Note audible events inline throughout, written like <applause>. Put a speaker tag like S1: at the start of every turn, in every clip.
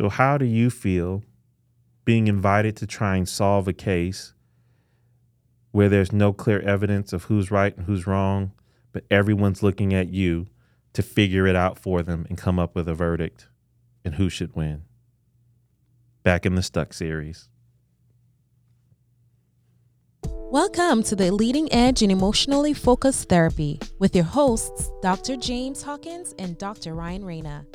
S1: So, how do you feel being invited to try and solve a case where there's no clear evidence of who's right and who's wrong, but everyone's looking at you to figure it out for them and come up with a verdict and who should win? Back in the Stuck series.
S2: Welcome to the Leading Edge in Emotionally Focused Therapy with your hosts, Dr. James Hawkins and Dr. Ryan Rana.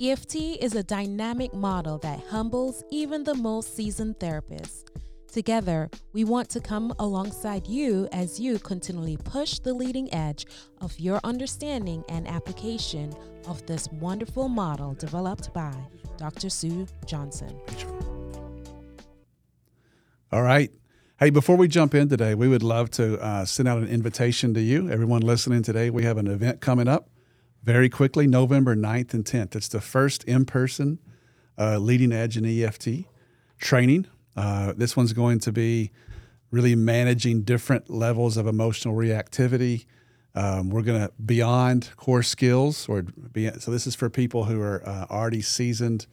S2: EFT is a dynamic model that humbles even the most seasoned therapists. Together, we want to come alongside you as you continually push the leading edge of your understanding and application of this wonderful model developed by Dr. Sue Johnson.
S3: All right. Hey, before we jump in today, we would love to uh, send out an invitation to you, everyone listening today. We have an event coming up very quickly, November 9th and 10th. It's the first in person uh, leading edge in EFT training. Uh, this one's going to be really managing different levels of emotional reactivity. Um, we're going to beyond core skills, or be, so this is for people who are uh, already seasoned.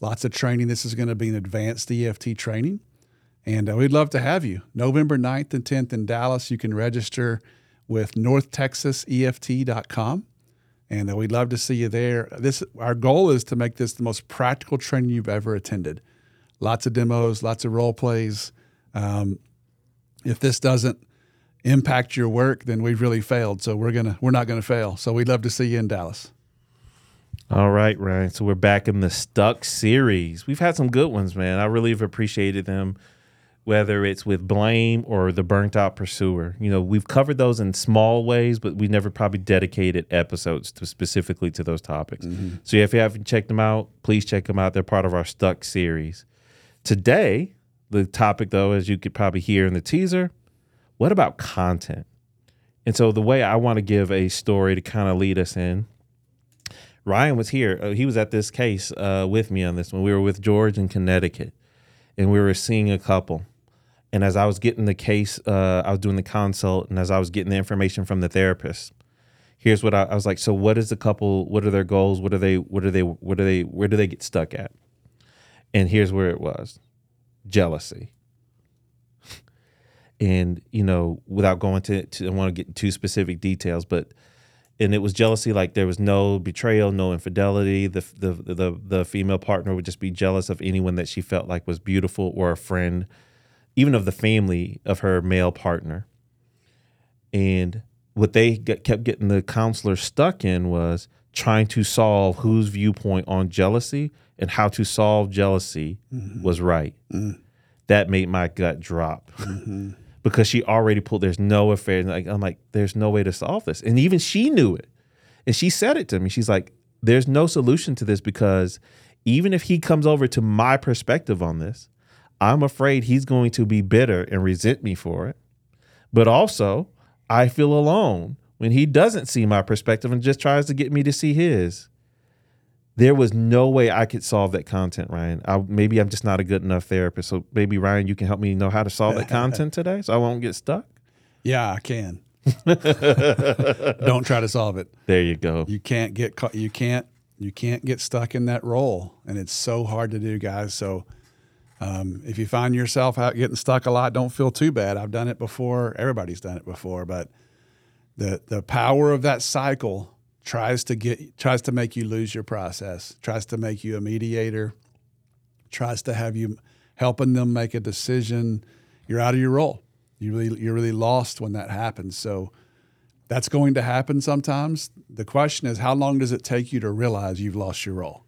S3: Lots of training. This is going to be an advanced EFT training. And uh, we'd love to have you. November 9th and 10th in Dallas. You can register with northtexaseft.com and uh, we'd love to see you there. This our goal is to make this the most practical training you've ever attended. Lots of demos, lots of role plays. Um, if this doesn't impact your work, then we've really failed. So we're gonna we're not gonna fail. So we'd love to see you in Dallas.
S1: All right, Ryan. So we're back in the Stuck series. We've had some good ones, man. I really have appreciated them whether it's with blame or the burnt out pursuer. You know, we've covered those in small ways, but we never probably dedicated episodes to specifically to those topics. Mm-hmm. So if you haven't checked them out, please check them out. They're part of our Stuck series. Today, the topic though, as you could probably hear in the teaser, what about content? And so the way I want to give a story to kind of lead us in, Ryan was here. Uh, he was at this case uh, with me on this one. We were with George in Connecticut, and we were seeing a couple and as I was getting the case, uh, I was doing the consult, and as I was getting the information from the therapist, here's what I, I was like. So, what is the couple? What are their goals? What are they? What are they? What are they? Where do they get stuck at? And here's where it was: jealousy. <laughs> and you know, without going to, to I want to get too specific details, but and it was jealousy like there was no betrayal no infidelity the, the the the female partner would just be jealous of anyone that she felt like was beautiful or a friend even of the family of her male partner. And what they get, kept getting the counselor stuck in was trying to solve whose viewpoint on jealousy and how to solve jealousy mm-hmm. was right. Mm. That made my gut drop mm-hmm. <laughs> because she already pulled. There's no affair. Like I'm like, there's no way to solve this, and even she knew it, and she said it to me. She's like, there's no solution to this because even if he comes over to my perspective on this, I'm afraid he's going to be bitter and resent me for it. But also, I feel alone when he doesn't see my perspective and just tries to get me to see his. There was no way I could solve that content, Ryan. I, maybe I'm just not a good enough therapist. So maybe Ryan, you can help me know how to solve that content <laughs> today, so I won't get stuck.
S3: Yeah, I can. <laughs> Don't try to solve it.
S1: There you go.
S3: You can't get caught. you can't you can't get stuck in that role, and it's so hard to do, guys. So um, if you find yourself out getting stuck a lot, don't feel too bad. I've done it before. Everybody's done it before, but the the power of that cycle tries to get tries to make you lose your process. Tries to make you a mediator. Tries to have you helping them make a decision. You're out of your role. You really you're really lost when that happens. So that's going to happen sometimes. The question is, how long does it take you to realize you've lost your role?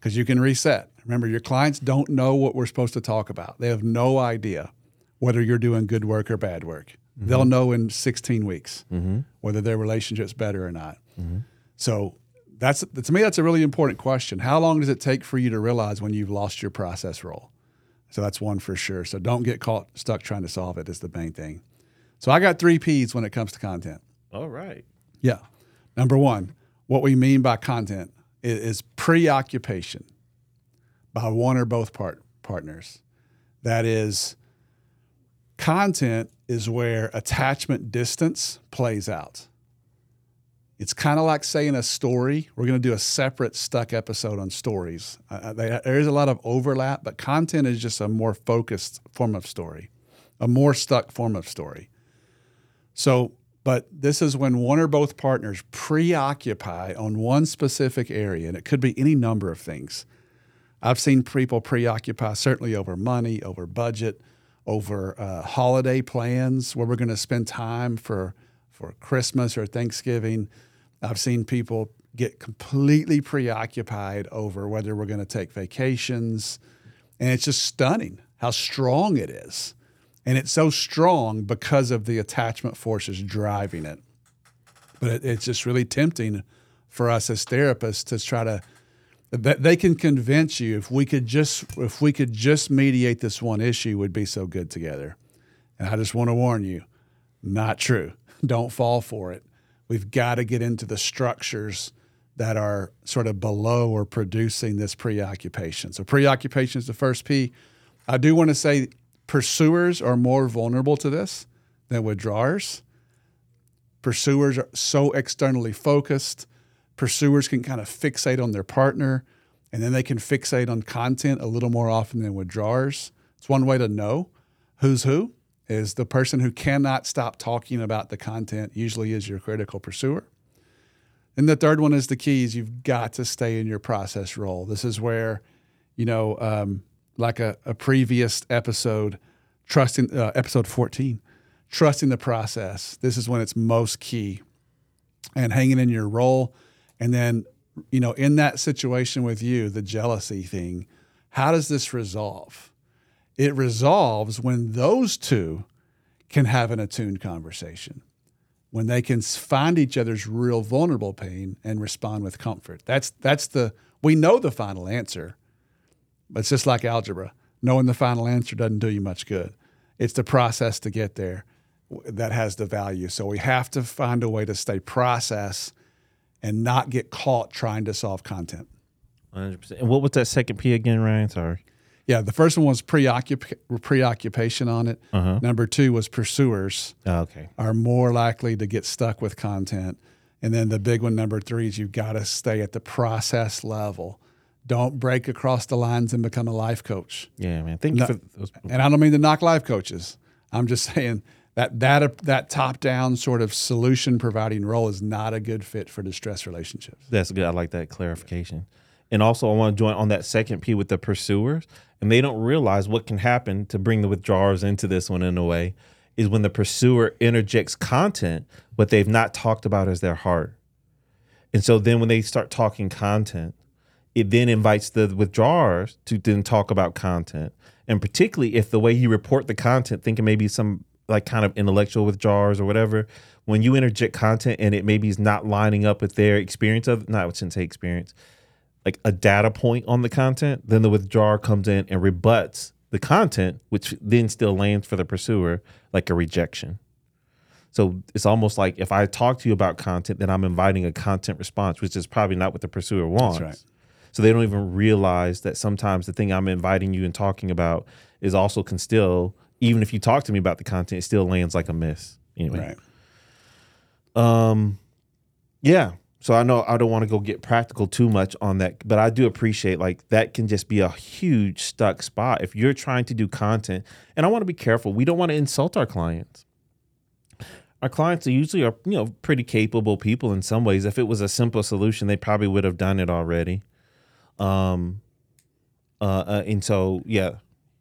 S3: Because you can reset. Remember, your clients don't know what we're supposed to talk about. They have no idea whether you're doing good work or bad work. Mm-hmm. They'll know in 16 weeks mm-hmm. whether their relationship's better or not. Mm-hmm. So that's to me that's a really important question. How long does it take for you to realize when you've lost your process role? So that's one for sure. So don't get caught stuck trying to solve it is the main thing. So I got three P's when it comes to content.
S1: All right.
S3: Yeah. Number one, what we mean by content is, preoccupation by one or both part, partners. That is, content is where attachment distance plays out. It's kind of like saying a story. We're going to do a separate stuck episode on stories. Uh, they, there is a lot of overlap, but content is just a more focused form of story, a more stuck form of story. So, but this is when one or both partners preoccupy on one specific area, and it could be any number of things. I've seen people preoccupy certainly over money, over budget, over uh, holiday plans where we're going to spend time for for Christmas or Thanksgiving. I've seen people get completely preoccupied over whether we're going to take vacations, and it's just stunning how strong it is. And it's so strong because of the attachment forces driving it. But it, it's just really tempting for us as therapists to try to that they can convince you if we could just if we could just mediate this one issue would be so good together. And I just want to warn you, not true. <laughs> Don't fall for it. We've got to get into the structures that are sort of below or producing this preoccupation. So preoccupation is the first P. I do want to say pursuers are more vulnerable to this than withdrawers. Pursuers are so externally focused pursuers can kind of fixate on their partner and then they can fixate on content a little more often than withdrawers. It's one way to know who's who is the person who cannot stop talking about the content usually is your critical pursuer. And the third one is the keys. You've got to stay in your process role. This is where, you know, um, like a, a, previous episode, trusting uh, episode 14, trusting the process. This is when it's most key and hanging in your role and then, you know, in that situation with you, the jealousy thing, how does this resolve? It resolves when those two can have an attuned conversation, when they can find each other's real vulnerable pain and respond with comfort. That's that's the we know the final answer, it's just like algebra. Knowing the final answer doesn't do you much good. It's the process to get there that has the value. So we have to find a way to stay process and not get caught trying to solve content.
S1: 100%. And what was that second P again, Ryan? Sorry.
S3: Yeah, the first one was preoccup- preoccupation on it. Uh-huh. Number two was pursuers
S1: oh, okay.
S3: are more likely to get stuck with content. And then the big one, number three, is you've got to stay at the process level. Don't break across the lines and become a life coach.
S1: Yeah, man. Thank no, you for
S3: those. And I don't mean to knock life coaches. I'm just saying that that that top down sort of solution providing role is not a good fit for distress relationships.
S1: That's good. I like that clarification. And also, I want to join on that second P with the pursuers, and they don't realize what can happen to bring the withdrawers into this one in a way is when the pursuer interjects content what they've not talked about as their heart. And so then when they start talking content, it then invites the withdrawers to then talk about content. And particularly if the way you report the content, thinking maybe some like kind of intellectual withdrawers or whatever, when you interject content and it maybe is not lining up with their experience of not I shouldn't say experience, like a data point on the content, then the withdrawer comes in and rebuts the content, which then still lands for the pursuer like a rejection. So it's almost like if I talk to you about content, then I'm inviting a content response, which is probably not what the pursuer wants. Right. So they don't even realize that sometimes the thing I'm inviting you and talking about is also can still even if you talk to me about the content, it still lands like a miss. Anyway. Right. Um yeah. So I know I don't want to go get practical too much on that, but I do appreciate like that can just be a huge stuck spot if you're trying to do content. And I want to be careful. We don't want to insult our clients. Our clients are usually are, you know, pretty capable people in some ways. If it was a simple solution, they probably would have done it already. Um uh, uh and so yeah,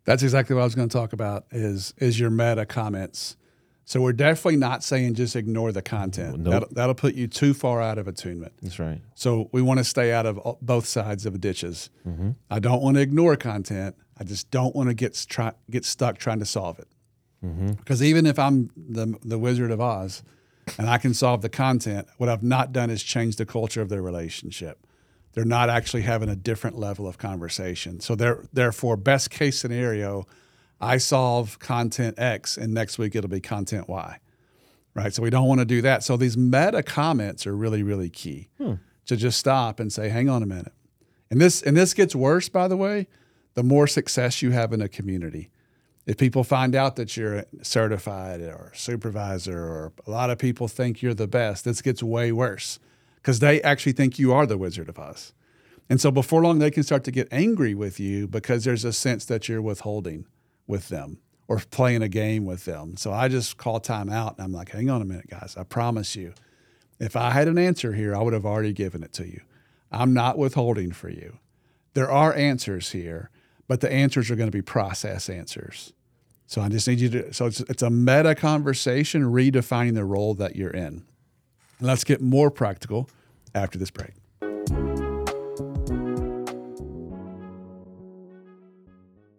S3: that's exactly what I was going to talk about is is your meta comments. So we're definitely not saying just ignore the content. Nope. That'll, that'll, put you too far out of attunement.
S1: That's right.
S3: So we want to stay out of both sides of the ditches. Mm-hmm. I don't want to ignore content. I just don't want to get try, get stuck trying to solve it. Mm-hmm. Because even if I'm the the Wizard of Oz, and I can solve the content, what I've not done is change the culture of their relationship they're not actually having a different level of conversation. So therefore, best case scenario, I solve content X and next week it'll be content Y. Right. So we don't want to do that. So these meta comments are really, really key hmm. to just stop and say, hang on a minute. And this and this gets worse, by the way, the more success you have in a community. If people find out that you're certified or supervisor or a lot of people think you're the best, this gets way worse because they actually think you are the Wizard of Oz. And so before long, they can start to get angry with you because there's a sense that you're withholding with them or playing a game with them. So I just call time out and I'm like, hang on a minute, guys. I promise you, if I had an answer here, I would have already given it to you. I'm not withholding for you. There are answers here, but the answers are going to be process answers. So I just need you to, so it's, it's a meta conversation redefining the role that you're in. And let's get more practical after this break.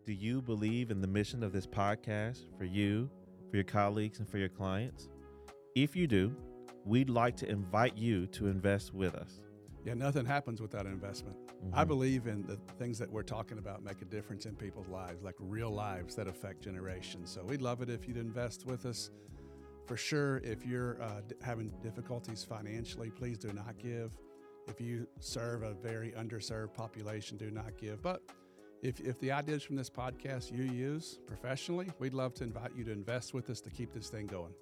S1: Do you believe in the mission of this podcast for you, for your colleagues, and for your clients? If you do, we'd like to invite you to invest with us.
S3: Yeah, nothing happens without an investment. I mm-hmm. believe in the things that we're talking about make a difference in people's lives, like real lives that affect generations. So we'd love it if you'd invest with us. For sure, if you're uh, having difficulties financially, please do not give. If you serve a very underserved population, do not give. But if, if the ideas from this podcast you use professionally, we'd love to invite you to invest with us to keep this thing going.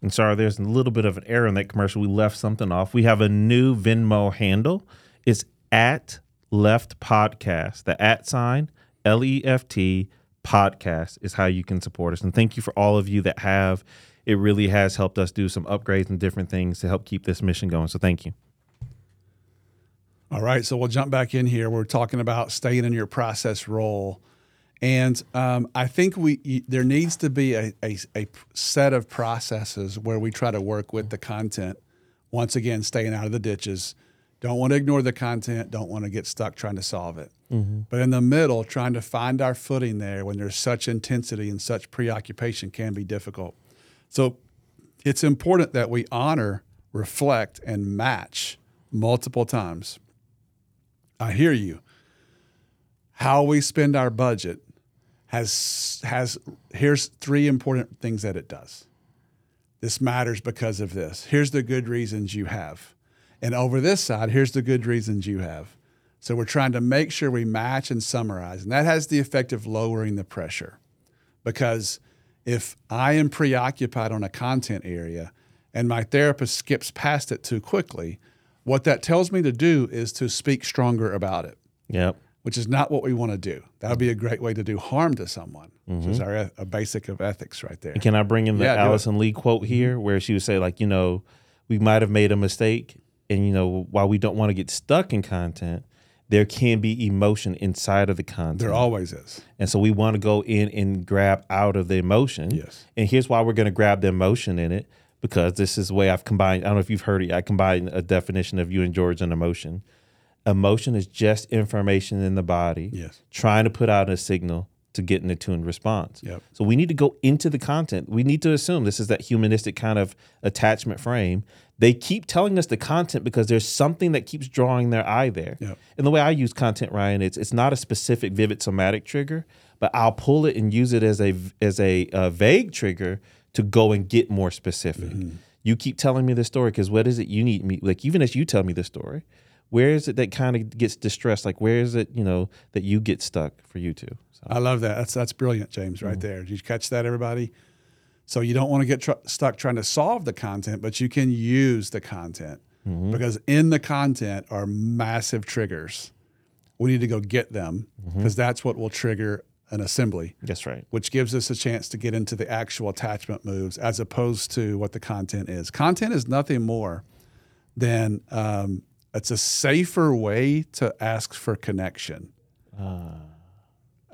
S1: And sorry, there's a little bit of an error in that commercial. We left something off. We have a new Venmo handle. It's at left podcast. The at sign, L E F T podcast is how you can support us. And thank you for all of you that have. It really has helped us do some upgrades and different things to help keep this mission going. So thank you.
S3: All right, so we'll jump back in here. We're talking about staying in your process role, and um, I think we there needs to be a, a, a set of processes where we try to work with the content. Once again, staying out of the ditches. Don't want to ignore the content. Don't want to get stuck trying to solve it. Mm-hmm. But in the middle, trying to find our footing there when there's such intensity and such preoccupation can be difficult. So it's important that we honor, reflect, and match multiple times. I hear you. How we spend our budget has has here's three important things that it does. This matters because of this. Here's the good reasons you have. And over this side, here's the good reasons you have. So we're trying to make sure we match and summarize. And that has the effect of lowering the pressure. Because if I am preoccupied on a content area and my therapist skips past it too quickly, what that tells me to do is to speak stronger about it,
S1: Yep.
S3: which is not what we want to do. That would be a great way to do harm to someone, which is mm-hmm. our, a basic of ethics right there.
S1: Can I bring in the
S3: Yeah.
S1: Alison Lee quote here where she would say, like, you know, we might have made a mistake. And, you know, while we don't want to get stuck in content, there can be emotion inside of the content.
S3: There always is.
S1: And so we want to go in and grab out of the emotion.
S3: Yes.
S1: And here's why we're going to grab the emotion in it because this is the way I've combined. I don't know if you've heard it. I combined a definition of you and George and emotion. Emotion is just information in the body
S3: Yes.
S1: trying to put out a signal to get an attuned response.
S3: Yep.
S1: So we need to go into the content. We need to assume this is that humanistic kind of attachment frame. They keep telling us the content because there's something that keeps drawing their eye there.
S3: Yep.
S1: And the way I use content, Ryan, it's it's not a specific vivid somatic trigger, but I'll pull it and use it as a as a, uh vague trigger to go and get more specific. You keep telling me the story because what is it you need me like even as you tell me the story, where is it that kind of gets distressed? Like where is it, you know, that you get stuck for you too? So
S3: I love that. That's that's brilliant, James, right there. Did you catch that, everybody? So you don't want to get tr- stuck trying to solve the content, but you can use the content mm-hmm. because in the content are massive triggers. We need to go get them mm-hmm. because that's what will trigger an assembly,
S1: that's right.
S3: which gives us a chance to get into the actual attachment moves as opposed to what the content is. Content is nothing more than um, it's a safer way to ask for connection. Ah.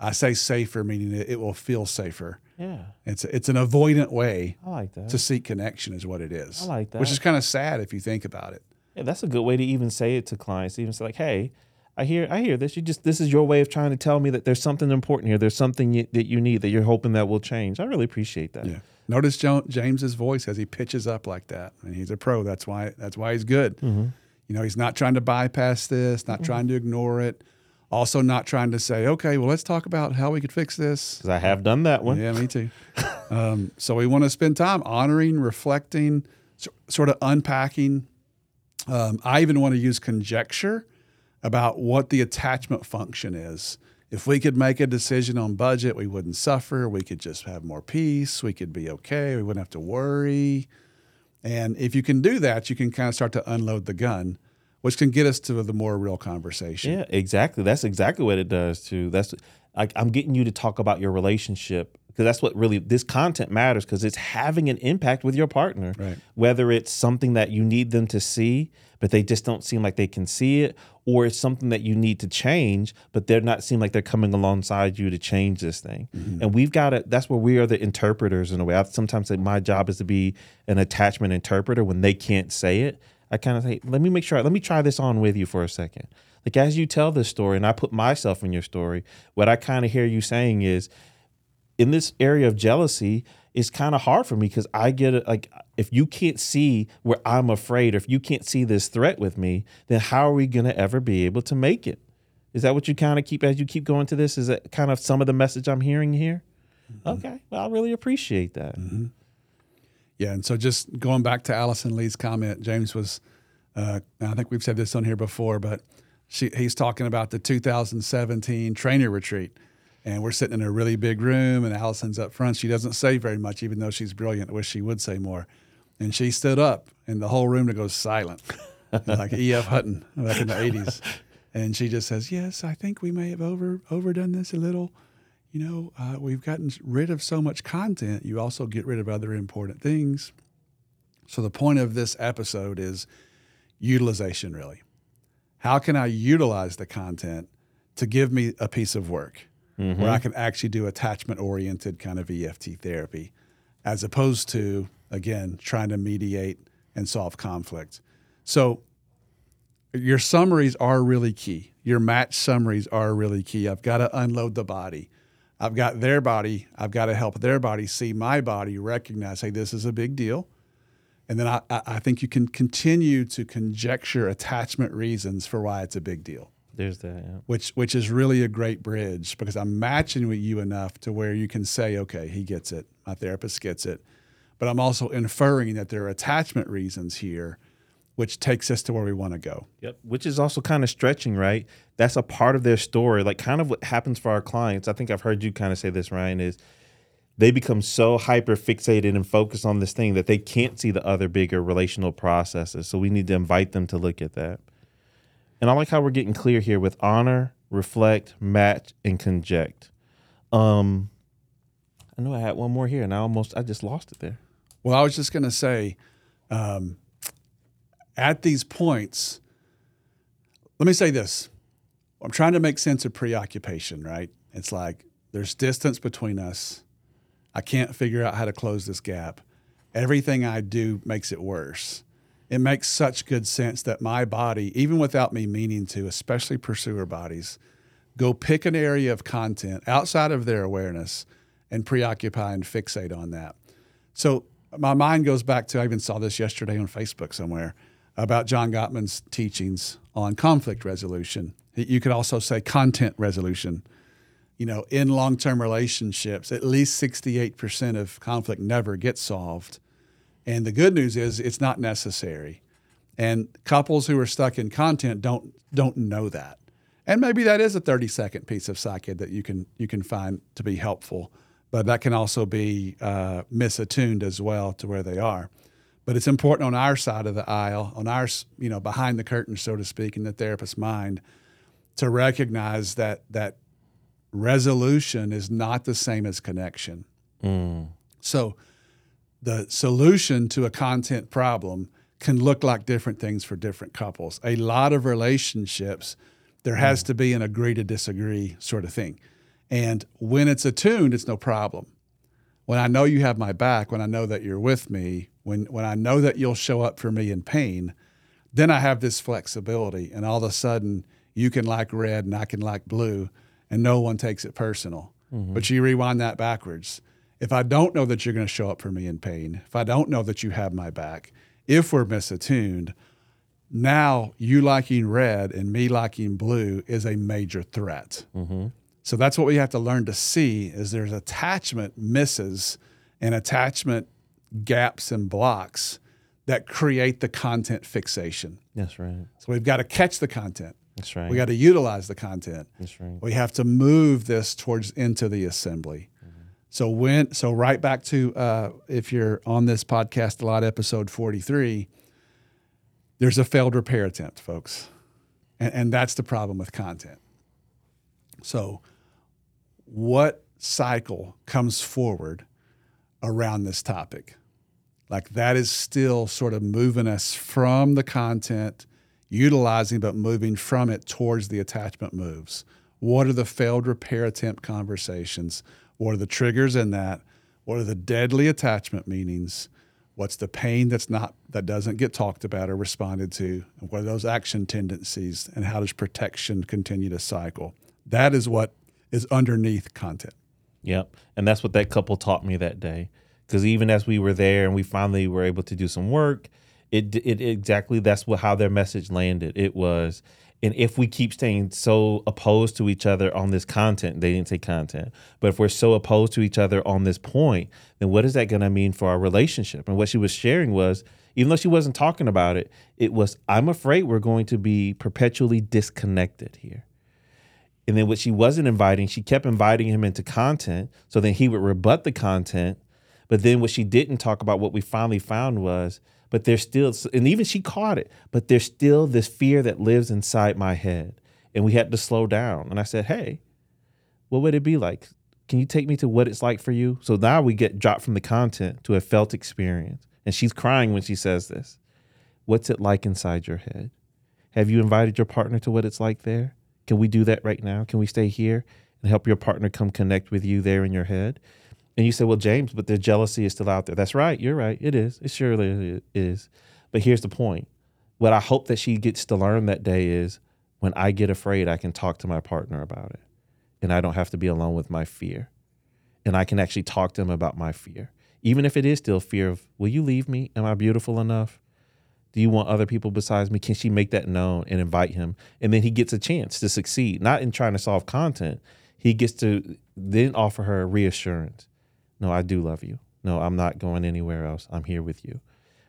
S3: I say safer, meaning it will feel safer.
S1: Yeah.
S3: It's it's an avoidant way
S1: I like that.
S3: to seek connection, is what it is.
S1: I like that.
S3: Which is kind of sad if you think about it.
S1: Yeah, that's a good way to even say it to clients. Even say like, "Hey, I hear, I hear this. You just this is your way of trying to tell me that there's something important here. There's something you, that you need that you're hoping that will change. I really appreciate that.
S3: Yeah. Notice jo- James's voice as he pitches up like that. and he's a pro. That's why that's why he's good.
S1: Mm-hmm.
S3: You know, he's not trying to bypass this, not trying to ignore it. Also, not trying to say, okay, well, let's talk about how we could fix this.
S1: Because I have done that one.
S3: Yeah, me too. um, so we want to spend time honoring, reflecting, so, sort of unpacking. Um, I even want to use conjecture about what the attachment function is if we could make a decision on budget, we wouldn't suffer. We could just have more peace. We could be okay. We wouldn't have to worry. And if you can do that, you can kind of start to unload the gun, which can get us to the more real conversation.
S1: Yeah, exactly. That's exactly what it does too. That's like I'm getting you to talk about your relationship because that's what really this content matters because it's having an impact with your partner.
S3: Right.
S1: Whether it's something that you need them to see, but they just don't seem like they can see it, or it's something that you need to change, but they're not seem like they're coming alongside you to change this thing. Mm-hmm. And we've got to. That's where we are the interpreters in a way. I sometimes say my job is to be an attachment interpreter when they can't say it. I kind of say, let me make sure. Let me try this on with you for a second. Like as you tell this story, and I put myself in your story, what I kind of hear you saying is in this area of jealousy it's kind of hard for me because I get it like if you can't see where I'm afraid, or if you can't see this threat with me, then how are we gonna ever be able to make it? Is that what you kind of keep as you keep going to this? Is that kind of some of the message I'm hearing here? Mm-hmm. Okay, well, I really appreciate that. Mm-hmm.
S3: Yeah, and so just going back to Alison Lee's comment, James was, uh, I think we've said this on here before, but she, he's talking about the 2017 trainer retreat. And we're sitting in a really big room, and Alison's up front. She doesn't say very much, even though she's brilliant. I wish she would say more. And she stood up, and the whole room goes silent, <laughs> like E.F. Hutton back in the 80s. And she just says, Yes, I think we may have over overdone this a little. You know, uh, we've gotten rid of so much content. You also get rid of other important things. So the point of this episode is utilization, really. How can I utilize the content to give me a piece of work where I can actually do attachment oriented kind of EFT therapy, as opposed to, again, trying to mediate and solve conflict? So your summaries are really key. Your match summaries are really key. I've got to unload the body. I've got their body. I've got to help their body see my body, recognize, hey, this is a big deal. And then I, I think you can continue to conjecture attachment reasons for why it's a big deal,
S1: There's that. Yeah.
S3: which which is really a great bridge because I'm matching with you enough to where you can say, okay, he gets it. My therapist gets it. But I'm also inferring that there are attachment reasons here, which takes us to where we want to go.
S1: Yep. Which is also kind of stretching, right? That's a part of their story. Like kind of what happens for our clients. I think I've heard you kind of say this, Ryan, is they become so hyper fixated and focused on this thing that they can't see the other bigger relational processes. So we need to invite them to look at that. And I like how we're getting clear here with honor, reflect, match, and conject. Um I knew I had one more here and I almost I just lost it there.
S3: Well, I was just going to say, um, at these points, let me say this. I'm trying to make sense of preoccupation, right? It's like there's distance between us. I can't figure out how to close this gap. Everything I do makes it worse. It makes such good sense that my body, even without me meaning to, especially pursuer bodies, go pick an area of content outside of their awareness and preoccupy and fixate on that. So my mind goes back to I even saw this yesterday on Facebook somewhere about John Gottman's teachings on conflict resolution. You could also say content resolution. You know, in long-term relationships, at least 68% of conflict never gets solved. And the good news is it's not necessary. And couples who are stuck in content don't don't know that. And maybe that is a 30 second piece of psyche that you can you can find to be helpful, but that can also be uh, misattuned as well to where they are. But it's important on our side of the aisle, on our you know behind the curtain, so to speak, in the therapist's mind, to recognize that that resolution is not the same as connection. Mm. So the solution to a content problem can look like different things for different couples. A lot of relationships, there has mm. to be an agree to disagree sort of thing. And when it's attuned, it's no problem. When I know you have my back, when I know that you're with me, when, when I know that you'll show up for me in pain, then I have this flexibility. And all of a sudden, you can like red and I can like blue, and no one takes it personal. Mm-hmm. But you rewind that backwards. If I don't know that you're going to show up for me in pain, if I don't know that you have my back, if we're misattuned, now you liking red and me liking blue is a major threat. Mm-hmm. So that's what we have to learn to see is there's attachment misses and attachment gaps and blocks that create the content fixation.
S1: That's right.
S3: So we've got to catch the content.
S1: That's right.
S3: We got to utilize the content.
S1: That's right.
S3: We have to move this towards into the assembly. So when so right back to uh, if you're on this podcast a lot, episode 43, there's a failed repair attempt, folks, and, and that's the problem with content. So, what cycle comes forward around this topic? Like that is still sort of moving us from the content, utilizing but moving from it towards the attachment moves. What are the failed repair attempt conversations? What are the triggers in that? What are the deadly attachment meanings? What's the pain that's not that doesn't get talked about or responded to? And what are those action tendencies? And how does protection continue to cycle? That is what is underneath content.
S1: Yep. And that's what that couple taught me that day. Because even as we were there and we finally were able to do some work, it, it exactly that's what how their message landed. It was, and if we keep staying so opposed to each other on this content, they didn't say content, but if we're so opposed to each other on this point, then what is that going to mean for our relationship? And what she was sharing was, even though she wasn't talking about it, it was, I'm afraid we're going to be perpetually disconnected here. And then what she wasn't inviting, she kept inviting him into content. So then he would rebut the content. But then what she didn't talk about, what we finally found was, but there's still, and even she caught it, but there's still this fear that lives inside my head. And we had to slow down. And I said, hey, what would it be like? Can you take me to what it's like for you? So now we get dropped from the content to a felt experience. And she's crying when she says this. What's it like inside your head? Have you invited your partner to what it's like there? Can we do that right now? Can we stay here and help your partner come connect with you there in your head? And you said, well, James, but the jealousy is still out there. That's right. You're right. It is. It surely is. But here's the point. What I hope that she gets to learn that day is when I get afraid, I can talk to my partner about it. And I don't have to be alone with my fear. And I can actually talk to him about my fear. Even if it is still fear of, will you leave me? Am I beautiful enough? Do you want other people besides me? Can she make that known and invite him? And then he gets a chance to succeed, not in trying to solve content. He gets to then offer her reassurance. No, I do love you. No, I'm not going anywhere else. I'm here with you.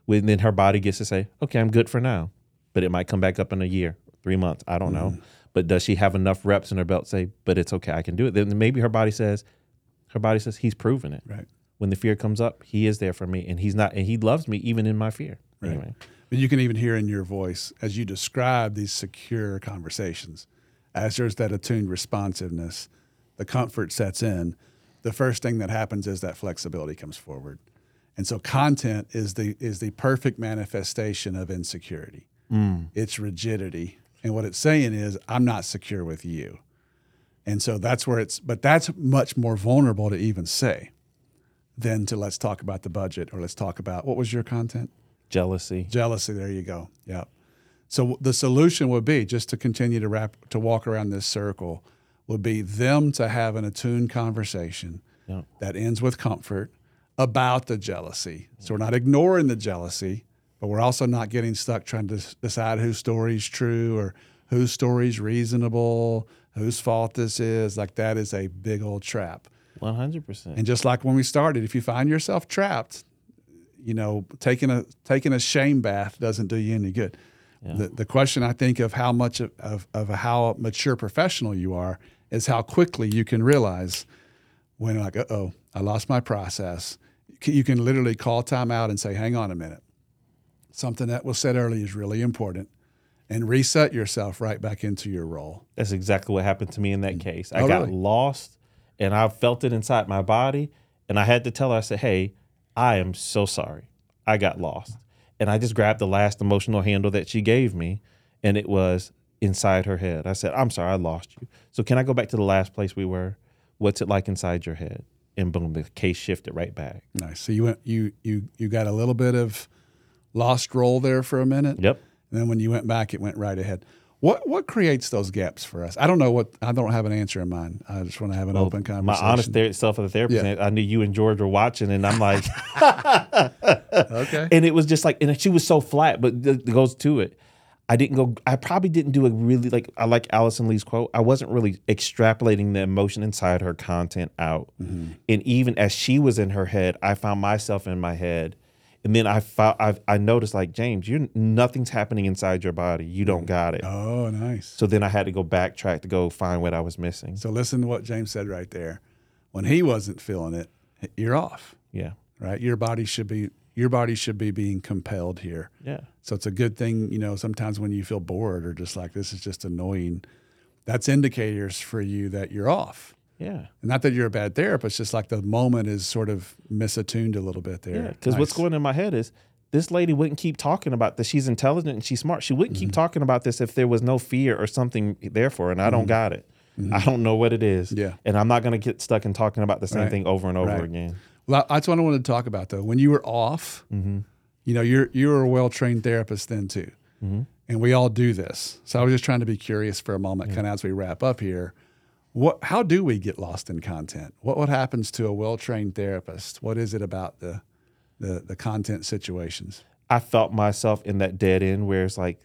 S1: When then her body gets to say, okay, I'm good for now, but it might come back up in a year, three months. I don't know. Mm. But does she have enough reps in her belt to say, but it's okay, I can do it? Then maybe her body says, her body says, he's proven it.
S3: Right.
S1: When the fear comes up, he is there for me, and he's not, and he loves me even in my fear.
S3: Right.
S1: Anyway,
S3: But you can even hear in your voice as you describe these secure conversations, as there's that attuned responsiveness, the comfort sets in. The first thing that happens is that flexibility comes forward, and so content is the is the perfect manifestation of insecurity. Mm. It's rigidity, and what it's saying is, I'm not secure with you, and so that's where it's. But that's much more vulnerable to even say than to let's talk about the budget or let's talk about what was your content
S1: jealousy.
S3: Jealousy. There you go. Yep. So the solution would be just to continue to wrap to walk around this circle would be them to have an attuned conversation
S1: Yeah.
S3: that ends with comfort about the jealousy. So we're not ignoring the jealousy, but we're also not getting stuck trying to decide whose story is true or whose story is reasonable, whose fault this is. Like that is a big old trap.
S1: One hundred percent.
S3: And just like when we started, if you find yourself trapped, you know, taking a taking a shame bath doesn't do you any good. The, the question I think of how much of, of, of how mature professional you are is how quickly you can realize when like, uh oh, I lost my process. You can literally call time out and say, hang on a minute. Something that was said earlier is really important and reset yourself right back into your role.
S1: That's exactly what happened to me in that case. I
S3: Oh,
S1: got
S3: really?
S1: lost and I felt it inside my body. And I had to tell her, I said, Hey, I am so sorry. I got lost. And I just grabbed the last emotional handle that she gave me, and it was inside her head. I said, I'm sorry, I lost you. So can I go back to the last place we were? What's it like inside your head? And boom, the case shifted right back.
S3: Nice. So you went you you you got a little bit of lost role there for a minute.
S1: Yep.
S3: And then when you went back, it went right ahead. What what creates those gaps for us? I don't know what I don't have an answer in mind. I just want to have an open conversation.
S1: My honest ther- self as a therapist,
S3: Yeah.
S1: I knew you and George were watching, and I'm like, <laughs> <laughs>
S3: okay.
S1: and it was just like, and she was so flat, but it goes to it. I didn't go. I probably didn't do a really like. I like Alison Lee's quote. I wasn't really extrapolating the emotion inside her content out, mm-hmm. and even as she was in her head, I found myself in my head, And then I fou- I I noticed like James, you nothing's happening inside your body. You don't got it.
S3: Oh, nice.
S1: So then I had to go backtrack to go find what I was missing.
S3: So listen to what James said right there. When he wasn't feeling it, you're off,
S1: Yeah.
S3: right? Your body should be your body should be being compelled here.
S1: Yeah.
S3: So it's a good thing, you know, sometimes when you feel bored or just like this is just annoying, that's indicators for you that you're off.
S1: Yeah.
S3: And not that you're a bad therapist, just like the moment is sort of misattuned a little bit there.
S1: Yeah. Because what's
S3: Nice.
S1: going in my head is this lady wouldn't keep talking about this. She's intelligent and she's smart. She wouldn't
S3: Mm-hmm.
S1: keep talking about this if there was no fear or something there for her. And I don't got it. I don't know what it is.
S3: Mm-hmm. Yeah.
S1: And I'm not going to get stuck in talking about the same
S3: Right.
S1: thing over and over
S3: Right.
S1: again.
S3: That's what I wanted to talk about though. When you were off,
S1: Mm-hmm.
S3: you know, you're you were a well trained therapist then too,
S1: Mm-hmm.
S3: and we all do this. So I was just trying to be curious for a moment, kind of as we wrap up here. What? How do we get lost in content? What what happens to a well trained therapist? What is it about the the the content situations?
S1: I felt myself in that dead end where it's like,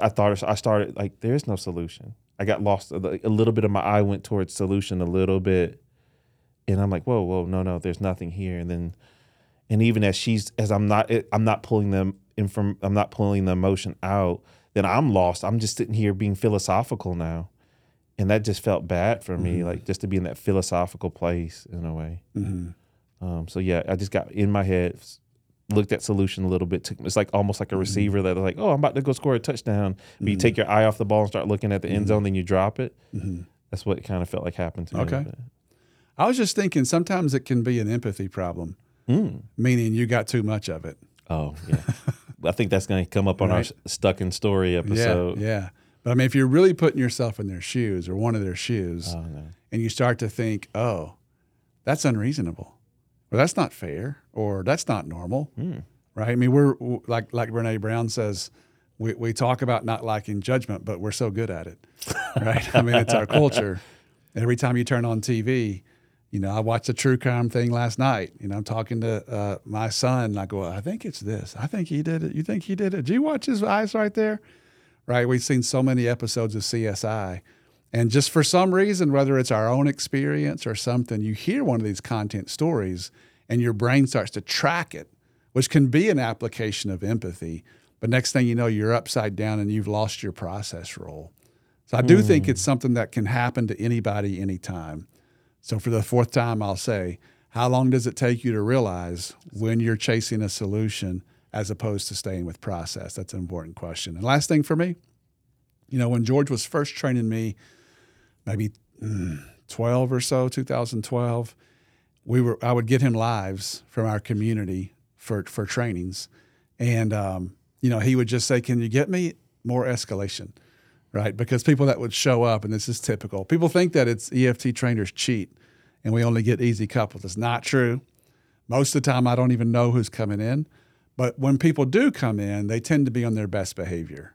S1: I thought I started like, there's no solution. I got lost. A little bit of my eye went towards solution a little bit. And I'm like, whoa, whoa, no, no, there's nothing here. And then, and even as she's, as I'm not, I'm not pulling them in from, I'm not pulling the emotion out, then I'm lost. I'm just sitting here being philosophical now. And that just felt bad for me, mm-hmm. like just to be in that philosophical place in a way. Mm-hmm. Um, so yeah, I just got in my head, looked at solution a little bit. Took, it's like almost like a mm-hmm. receiver that like, oh, I'm about to go score a touchdown. But you take your eye off the ball and start looking at the end zone, then you drop it. That's what it kind of felt like happened to me.
S3: Okay. I was just thinking sometimes it can be an empathy problem,
S1: Mm.
S3: meaning you got too much of it.
S1: Oh yeah, <laughs> I think that's going to come up on our
S3: Right.
S1: s- stuck in story episode.
S3: Yeah, yeah. But I mean, if you're really putting yourself in their shoes or one of their shoes,
S1: Oh no.
S3: and you start to think, oh, that's unreasonable, or that's not fair, or that's not normal, right? I mean, we're like like Brene Brown says, we, we talk about not liking judgment, but we're so good at it, <laughs> right? I mean, it's our culture. Every time you turn on TV, you know, I watched a true crime thing last night. You know, I'm talking to uh, my son, and I go, I think it's this. I think he did it. You think he did it? Did you watch his eyes right there? right? We've seen so many episodes of CSI. And just for some reason, whether it's our own experience or something, you hear one of these content stories and your brain starts to track it, which can be an application of empathy. But next thing you know, you're upside down and you've lost your process role. So I do think it's something that can happen to anybody anytime. So for the fourth time, I'll say, how long does it take you to realize when you're chasing a solution as opposed to staying with process? That's an important question. And last thing for me, you know, when George was first training me, maybe mm, 12 or so, 2012, we were I would get him lives from our community for for trainings, and um, you know he would just say, "Can you get me more escalation?" Right, because people that would show up, and this is typical. People think that it's EFT trainers cheat, and we only get easy couples. It's not true. Most of the time, I don't even know who's coming in. But when people do come in, they tend to be on their best behavior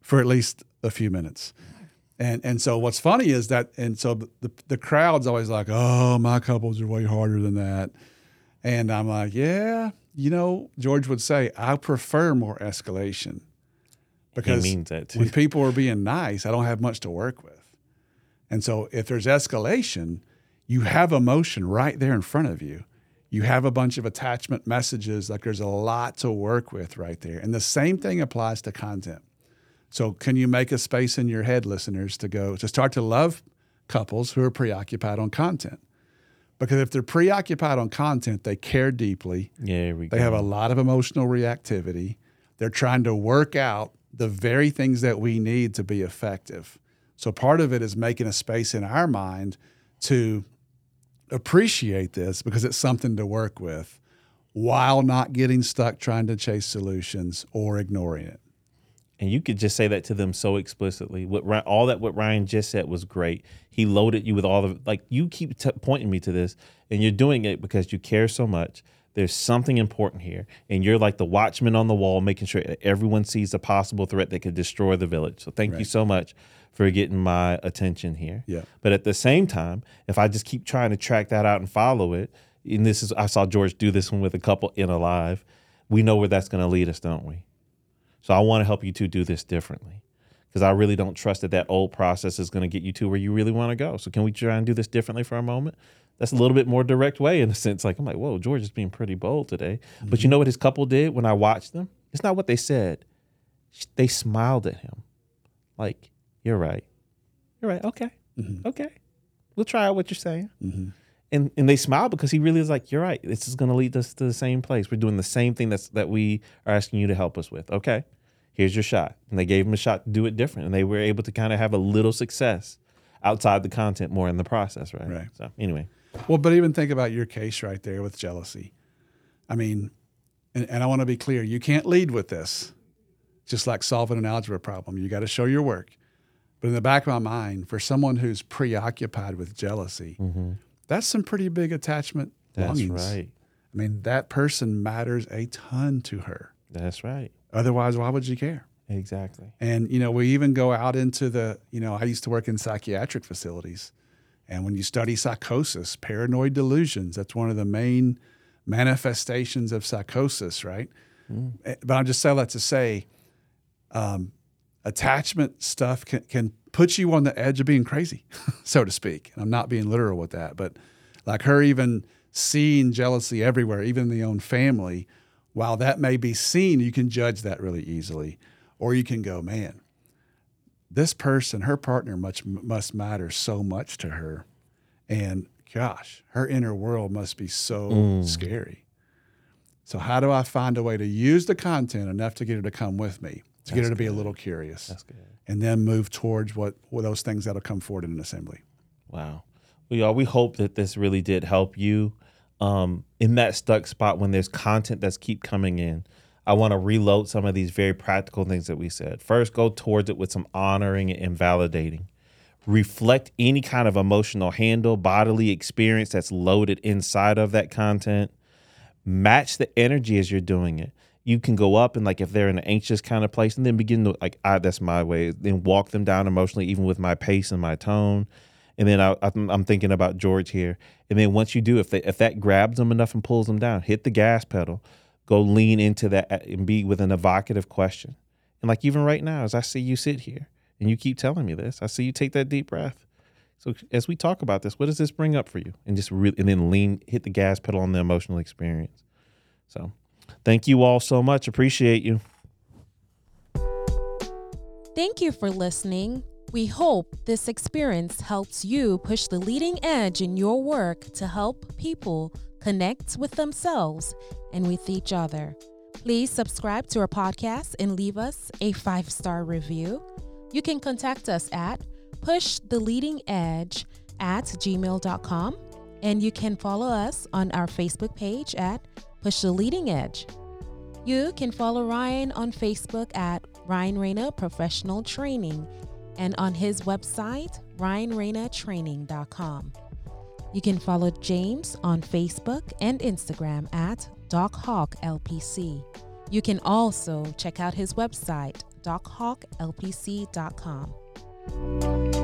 S3: for at least a few minutes. And and so what's funny is that and so the the crowd's always like, "Oh, my couples are way harder than that." And I'm like, "Yeah, you know, George would say, I prefer more escalation." Because
S1: means that too.
S3: when people are being nice, I don't have much to work with. And so if there's escalation, you have emotion right there in front of you. You have a bunch of attachment messages, like there's a lot to work with right there. And the same thing applies to content. So, can you make a space in your head, listeners, to go to start to love couples who are preoccupied on content? Because if they're preoccupied on content, they care deeply.
S1: Yeah, we go.
S3: They have a lot of emotional reactivity. They're trying to work out the very things that we need to be effective. So, part of it is making a space in our mind to appreciate this because it's something to work with while not getting stuck trying to chase solutions or ignoring it.
S1: and you could just say that to them so explicitly. What all that what Ryan just said was great. He loaded you with all the like. You keep t- pointing me to this, and you're doing it because you care so much. There's something important here, and you're like the watchman on the wall, making sure that everyone sees the possible threat that could destroy the village. So thank you so much for getting my attention here.
S3: Yeah.
S1: But at the same time, if I just keep trying to track that out and follow it, and this is I saw George do this one with a couple in alive, we know where that's going to lead us, don't we? So I want to help you two do this differently. because I really don't trust that that old process is going to get you to where you really want to go. So can we try and do this differently for a moment? That's a little bit more direct way in a sense. Like I'm like, whoa, George is being pretty bold today. Mm-hmm. But you know what his couple did when I watched them? It's not what they said. They smiled at him, like, "You're right, you're right. Okay, mm-hmm. okay, we'll try out what you're saying." Mm-hmm. And and they smiled because he really is like, "You're right. This is going to lead us to the same place. We're doing the same thing that's that we are asking you to help us with." Okay, here's your shot. And they gave him a shot to do it different. And they were able to kind of have a little success outside the content more in the process, right?
S3: Right.
S1: So anyway.
S3: Well, but even think about your case right there with jealousy. I mean, and, and I want to be clear, you can't lead with this, just like solving an algebra problem. You got to show your work. But in the back of my mind, for someone who's preoccupied with jealousy, mm-hmm. that's some pretty big attachment.
S1: That's
S3: longings.
S1: right.
S3: I mean, that person matters a ton to her.
S1: That's right.
S3: Otherwise, why would you care?
S1: Exactly.
S3: And, you know, we even go out into the, you know, I used to work in psychiatric facilities. And when you study psychosis, paranoid delusions, that's one of the main manifestations of psychosis, right? Mm. But I'm just saying that to say, um, attachment stuff can, can put you on the edge of being crazy, <laughs> so to speak. And I'm not being literal with that, but like her even seeing jealousy everywhere, even in the own family, while that may be seen, you can judge that really easily. Or you can go, man, this person, her partner, much must matter so much to her. And gosh, her inner world must be so mm. scary. So, how do I find a way to use the content enough to get her to come with me, to That's get her to good. be a little curious?
S1: That's good.
S3: And then move towards what, what those things that'll come forward in an assembly.
S1: Wow. Well, y'all, we hope that this really did help you um, in that stuck spot when there's content that's keep coming in. I want to reload some of these very practical things that we said. First, go towards it with some honoring and validating. Reflect any kind of emotional handle, bodily experience that's loaded inside of that content. Match the energy as you're doing it. You can go up and like if they're in an anxious kind of place, and then begin to like, I, that's my way. Then walk them down emotionally, even with my pace and my tone and then I, am thinking about George here. And then once you do, if they, if that grabs them enough and pulls them down, hit the gas pedal, go lean into that uh, and be with an evocative question. And like even right now, as I see you sit here and you keep telling me this, I see you take that deep breath. So as we talk about this, what does this bring up for you? And just really, and then lean, hit the gas pedal on the emotional experience. So thank you all so much. Appreciate you.
S2: Thank you for listening. We hope this experience helps you push the leading edge in your work to help people connect with themselves and with each other. Please subscribe to our podcast and leave us a five star review. You can contact us at pushtheleadingedge at gmail.com and you can follow us on our Facebook page at Push the Leading Edge. You can follow Ryan on Facebook at Ryan Rana Professional Training and on his website, ryanranatraining.com. You can follow James on Facebook and Instagram at DocHawkLPC. You can also check out his website, dochawklpc.com.